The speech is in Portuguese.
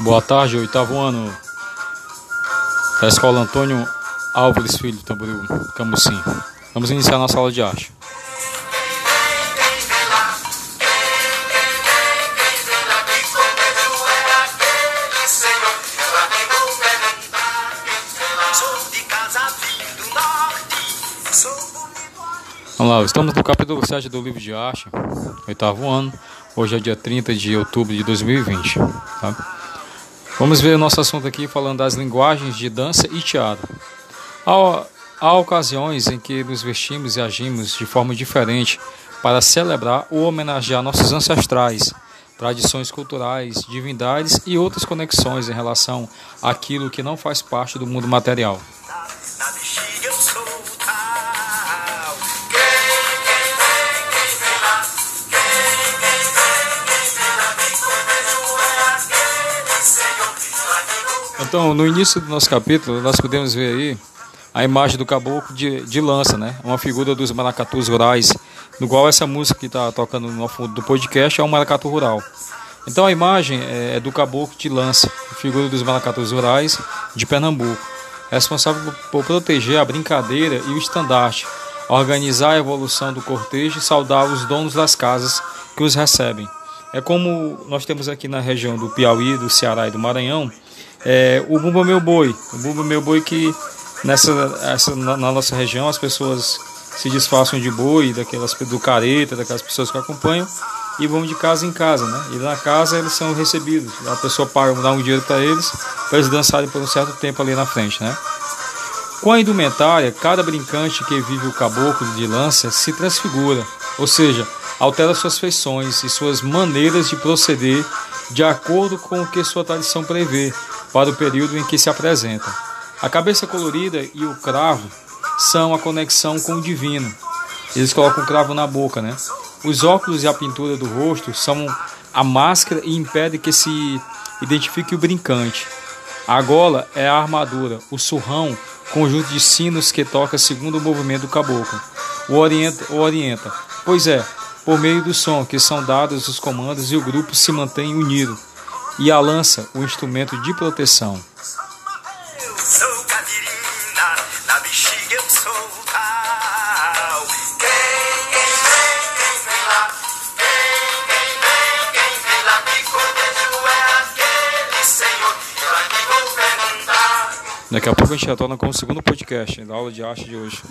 Boa tarde, oitavo ano da Escola Antônio Álvares Filho, Tamboril, Camusim. Vamos iniciar nossa aula de arte. Vamos lá, estamos no capítulo 7 do livro de arte, oitavo ano. Hoje é dia 30 de outubro de 2020. Tá? Vamos ver o nosso assunto aqui falando das linguagens de dança e teatro. Há, há ocasiões em que nos vestimos e agimos de forma diferente para celebrar ou homenagear nossos ancestrais, tradições culturais, divindades e outras conexões em relação àquilo que não faz parte do mundo material. Então, no início do nosso capítulo, nós podemos ver aí a imagem do caboclo de, de lança, né? Uma figura dos maracatus rurais, no qual essa música que está tocando no fundo do podcast é um maracatu rural. Então a imagem é, é do caboclo de lança, figura dos maracatus rurais de Pernambuco, responsável por proteger a brincadeira e o estandarte, organizar a evolução do cortejo e saudar os donos das casas que os recebem. É como nós temos aqui na região do Piauí, do Ceará e do Maranhão, é, o Bumba Meu Boi. O Bumba Meu Boi que nessa, essa, na, na, nossa região as pessoas se disfarçam de boi, daquelas do careta, daquelas pessoas que acompanham e vão de casa em casa, né? E na casa eles são recebidos. A pessoa paga, dá um dinheiro para eles, para eles dançarem por um certo tempo ali na frente, né? Com a indumentária, cada brincante que vive o caboclo de lança se transfigura, ou seja, altera suas feições e suas maneiras de proceder de acordo com o que sua tradição prevê, para o período em que se apresenta. A cabeça colorida e o cravo são a conexão com o divino. Eles colocam o cravo na boca, né? Os óculos e a pintura do rosto são a máscara e impede que se identifique o brincante. A gola é a armadura, o surrão, conjunto de sinos que toca segundo o movimento do caboclo. O orienta, o orienta. Pois é, por meio do som que são dados os comandos e o grupo se mantém unido e a lança, o instrumento de proteção. Daqui a pouco a gente retorna com o segundo podcast da aula de arte de hoje.